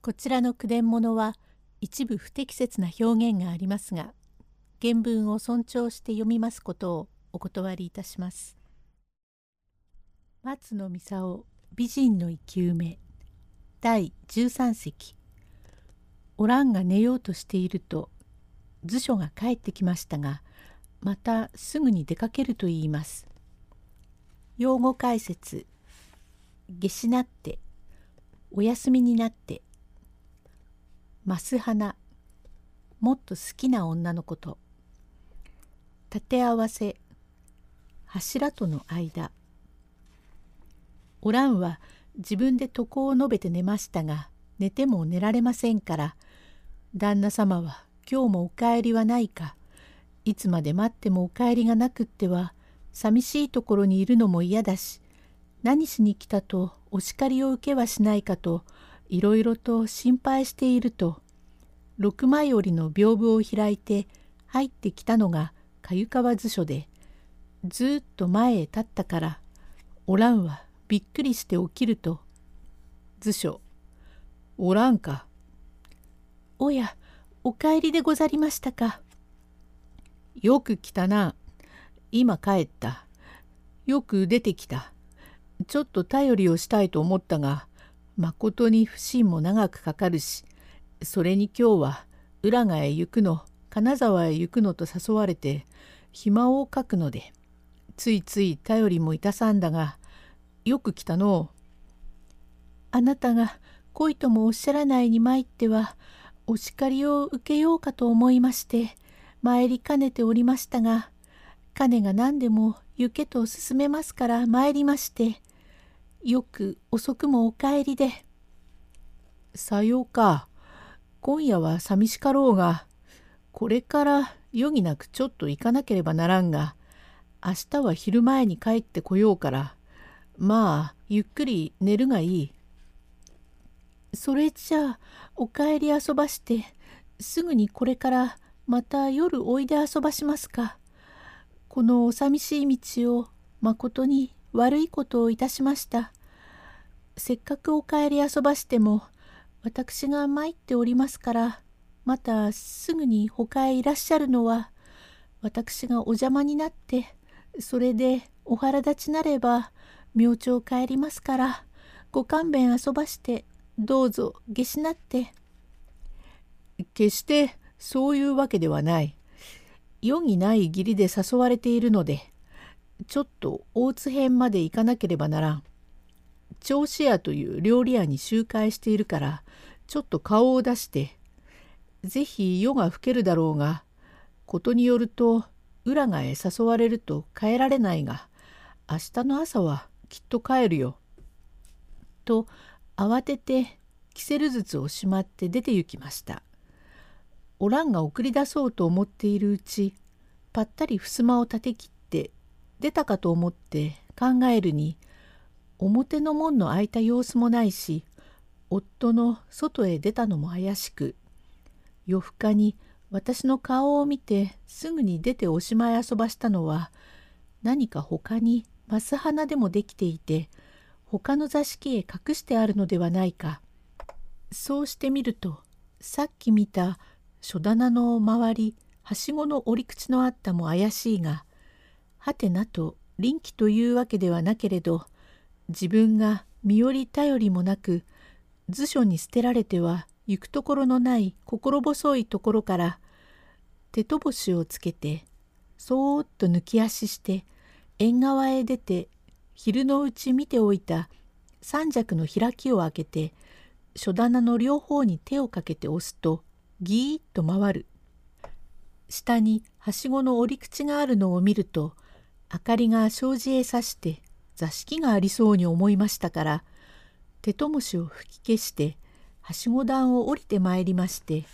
こちらの句伝物は一部不適切な表現がありますが原文を尊重して読みますことをお断りいたします。松野美沙美人の生き埋め第13席おらんが寝ようとしていると図書が帰ってきましたがまたすぐに出かけると言います。用語解説夏至なってお休みになってます花もっと好きな女のこと。立て合わせ。柱との間。おらんは自分で床を述べて寝ましたが寝ても寝られませんから。旦那様は今日もお帰りはないか。いつまで待ってもお帰りがなくっては寂しいところにいるのも嫌だし何しに来たとお叱りを受けはしないかといろいろと心配していると六枚折りの屏風を開いて入ってきたのがか川図書でずっと前へ立ったからおらんはびっくりして起きると図書。おらんか。おやお帰りでござりましたか。よく来たな。今帰った。よく出てきた。ちょっと頼りをしたいと思ったがまことに不審も長くかかるしそれに今日は浦賀へ行くの金沢へ行くのと誘われて暇をかくのでついつい頼りもいたさんだがよく来たの。あなたが恋ともおっしゃらないに参ってはお叱りを受けようかと思いまして参りかねておりましたが金が何でも行けと勧めますから参りましてよく遅くもお帰りで。さようか。今夜は寂しかろうが、これから余儀なくちょっと行かなければならんが、明日は昼前に帰ってこようから、まあ、ゆっくり寝るがいい。それじゃあ、お帰り遊ばして、すぐにこれからまた夜おいで遊ばしますか。このお寂しい道をまことに悪いことをいたしました。せっかくお帰り遊ばしても私が参っておりますからまたすぐに他へいらっしゃるのは私がお邪魔になってそれでお腹立ちなれば明朝帰りますからご勘弁遊ばしてどうぞ下しなって。決してそういうわけではない。余儀ない義理で誘われているのでちょっと大津編まで行かなければならん。銚子屋という料理屋に集会しているからちょっと顔を出して是非夜が更けるだろうがことによると浦賀へ誘われると帰られないが明日の朝はきっと帰るよ。と慌ててキセル筒をしまって出て行きました。おらんが送り出そうと思っているうちぱったり襖を立て切って出たかと思って考えるに表の門の開いた様子もないし夫の外へ出たのも怪しく夜更かに私の顔を見てすぐに出ておしまい遊ばしたのは何か他にマス花でもできていて他の座敷へ隠してあるのではないか。そうしてみるとさっき見た書棚の周りはしごの折り口のあったも怪しいがはてなと臨機というわけではなけれど自分が身寄り頼りもなく図書に捨てられては行くところのない心細いところから手とぼしをつけてそーっと抜き足して縁側へ出て昼のうち見ておいた三尺の開きを開けて書棚の両方に手をかけて押すとギーッと回る。下にはしごの折り口があるのを見ると明かりが障子へさして座敷がありそうに思いましたから手ともしを吹き消してはしご段を降りてまいりまして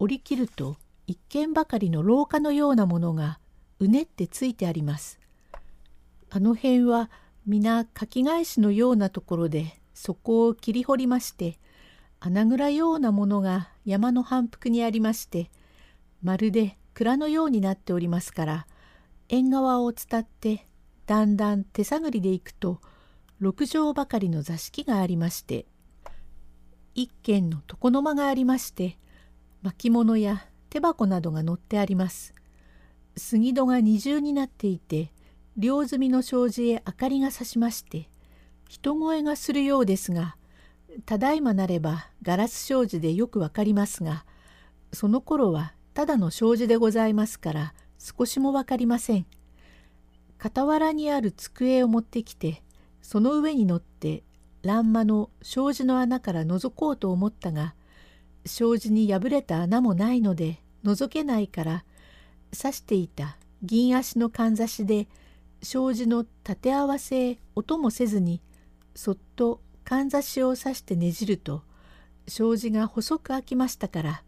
降りきると一軒ばかりの廊下のようなものがうねってついてあります。あの辺は皆かき返しのようなところでそこを切り掘りまして穴蔵ようなものが山の反復にありましてまるで蔵のようになっておりますから縁側を伝ってだんだん手探りで行くと6畳ばかりの座敷がありまして一軒の床の間がありまして巻物や手箱などが載ってあります。杉戸が二重になっていて両積みの障子へ明かりがさしまして人声がするようですがただいまなればガラス障子でよくわかりますがその頃はただの障子でございますから少しもわかりません。傍らにある机を持ってきてその上に乗って欄間の障子の穴から覗こうと思ったが障子に破れた穴もないので覗けないから刺していた銀足のかんざしで障子の立て合わせへ音もせずにそっとかんざしを刺してねじると障子が細く開きましたから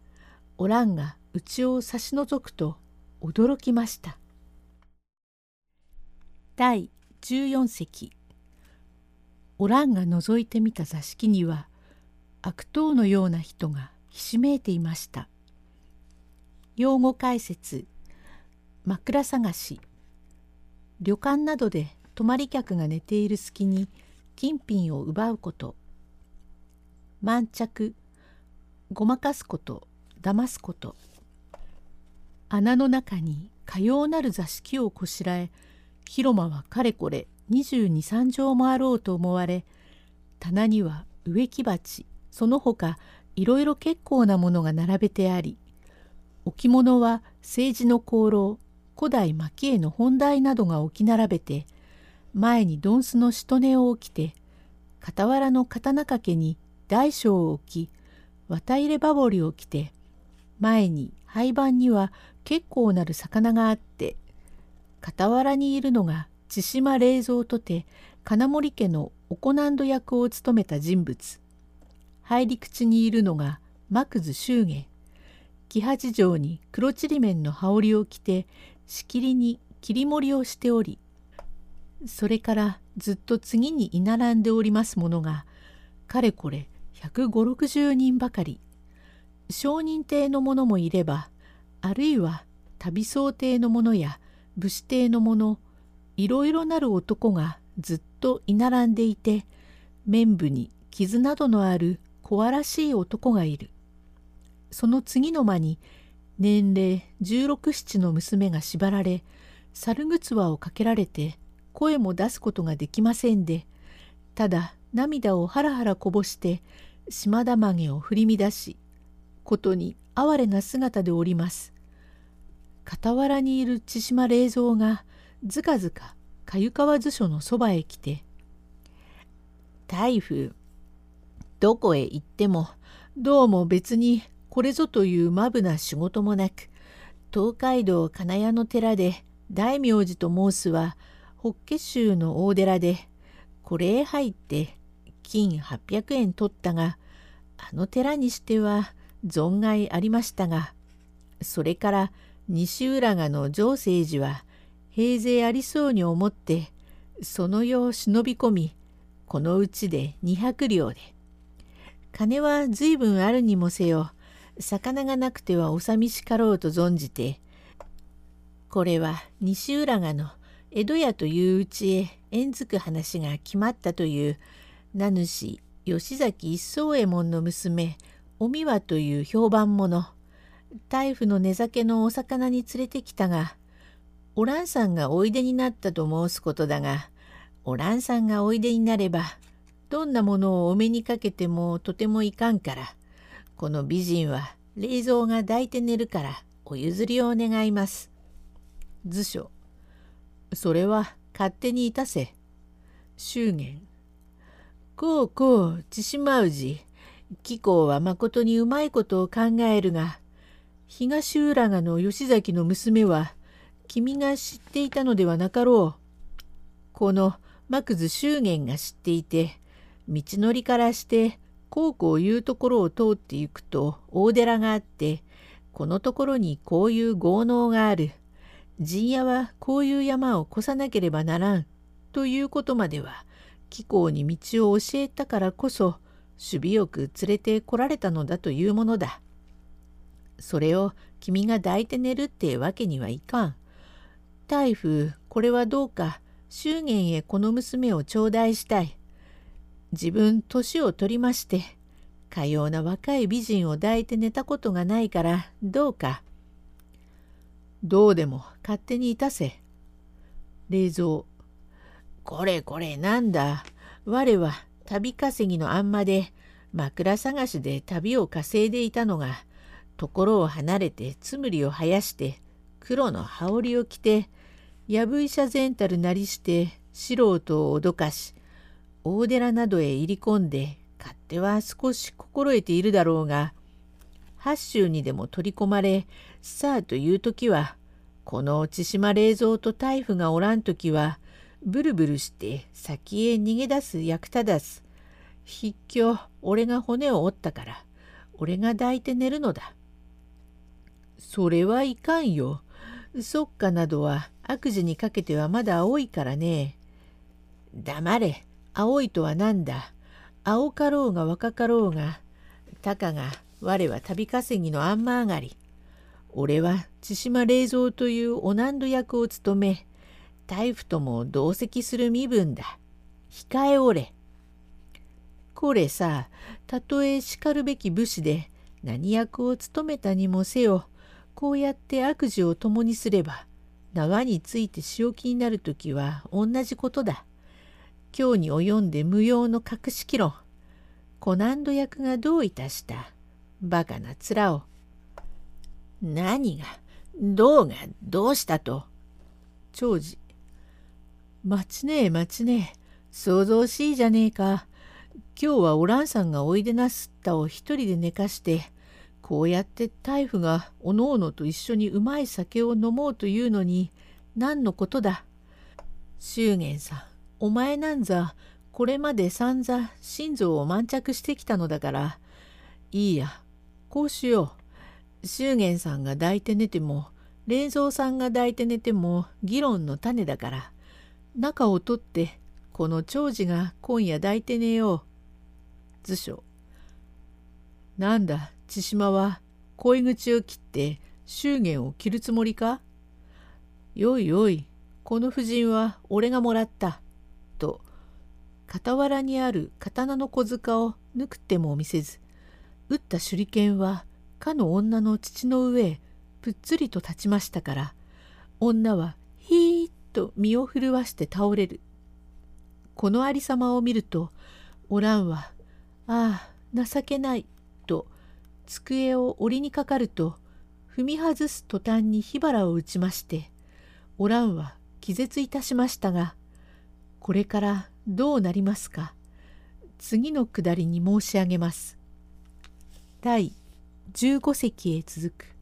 おらんが内を差し除くと驚きました。第14席。おらんが覗いてみた座敷には悪党のような人がひしめいていました。用語解説。枕探し。旅館などで泊まり客が寝ている隙に金品を奪うこと。満着。ごまかすこと。騙すこと。穴の中にかようなる座敷をこしらえ広間はかれこれ22,3畳もあろうと思われ棚には植木鉢その他いろいろ結構なものが並べてあり置物は政治の功労古代蒔絵の本題などが置き並べて前にドンスのしとねを置きて傍らの刀掛けに大小を置き綿入れ羽織を着て前に廃盤には結構なる魚があって傍らにいるのが千島冷蔵とて金森家のおこなんど役を務めた人物。入り口にいるのが幕津祝言木八条に黒ちりめんの羽織を着てしきりに切り盛りをしておりそれからずっと次に居並んでおりますものがかれこれ15060人ばかり。商人邸の者もいればあるいは旅僧邸の者や武士邸の者いろいろなる男がずっと居並んでいて面部に傷などのある小らしい男がいる。その次の間に年齢16七の娘が縛られ猿ぐつわをかけられて声も出すことができませんでただ涙をハラハラこぼして島田曲げを振り乱しことに哀れな姿でおります。傍らにいる千島冷蔵がずかずかか川図書のそばへ来て「台風どこへ行ってもどうも別にこれぞというまぶな仕事もなく東海道金谷の寺で大明寺と申すは法華宗の大寺でこれへ入って金800円取ったがあの寺にしては存外ありましたがそれから西浦賀の上聖寺は平勢ありそうに思ってその世を忍び込みこのうちで200両で。金は随分あるにもせよ魚がなくてはお寂しかろうと存じてこれは西浦賀の江戸屋といううちへ縁づく話が決まったという名主吉崎一宗右衛門の娘おみわという評判者。大夫の寝酒のお魚に連れてきたがおらんさんがおいでになったと申すことだがおらんさんがおいでになればどんなものをお目にかけてもとてもいかんからこの美人は冷蔵が抱いて寝るからお譲りを願います。図書。それは勝手にいたせ。祝言。こうこう千島氏。貴公はまことにうまいことを考えるが、東浦賀の吉崎の娘は君が知っていたのではなかろう。この幕津祝言が知っていて、道のりからしてこうこういうところを通って行くと大寺があってこのところにこういう豪農がある陣屋はこういう山を越さなければならんということまでは貴公に道を教えたからこそ守備よく連れてこられたのだというものだ。それを君が抱いて寝るってわけにはいかん。大夫これはどうか祝言へこの娘を頂戴したい。自分年を取りましてかような若い美人を抱いて寝たことがないからどうか。どうでも勝手にいたせ。冷蔵。これこれなんだ。我は旅稼ぎのあんまで枕探しで旅を稼いでいたのがところを離れてつむりを生やして黒の羽織を着てやぶ医者全たるなりして素人を脅かし大寺などへ入り込んで勝手は少し心得ているだろうが八州にでも取り込まれさあという時はこの千島冷蔵と大夫がおらん時はブルブルして先へ逃げ出す役立たず筆居俺が骨を折ったから俺が抱いて寝るのだ。それはいかんよ。そっかなどは悪事にかけてはまだ青いからね。黙れ。青いとは何だ？青かろうが若かろうが。たかが我は旅稼ぎのあんま上がり。俺は千島冷蔵というお難度役を務め、大夫とも同席する身分だ。控えおれ。これさ、たとえしかるべき武士で何役を務めたにもせよ、こうやって悪事を共にすれば縄について仕置きになる時は同じことだ。今日に及んで無用の隠し議論。コナンド役がどういたしたバカな面を。何がどうがどうしたと。長次。待ちねえ待ちねえ。想像しいじゃねえか。今日はおらんさんがおいでなすったを一人で寝かしてこうやって大夫がおのおのと一緒にうまい酒を飲もうというのに何のことだ？祝言さん、お前なんざこれまで散々心臓を満着してきたのだから、いいや、こうしよう。祝言さんが抱いて寝ても、冷蔵さんが抱いて寝ても議論の種だから、中を取ってこの長寿が今夜抱いて寝よう。図書。なんだ、千島は恋口を切って祝言を切るつもりか?よいよい、この婦人は俺がもらった。と、傍らにある刀の小塚を抜くっても見せず、撃った手裏剣はかの女の父の上へぷっつりと立ちましたから、女はヒーッと身を震わして倒れる。このありさまを見ると、おらんは、ああ、情けない、机を折りにかかると踏み外す途端に火花を打ちましておらんは気絶いたしましたがこれからどうなりますか？次のくだりに申し上げます。第15席へ続く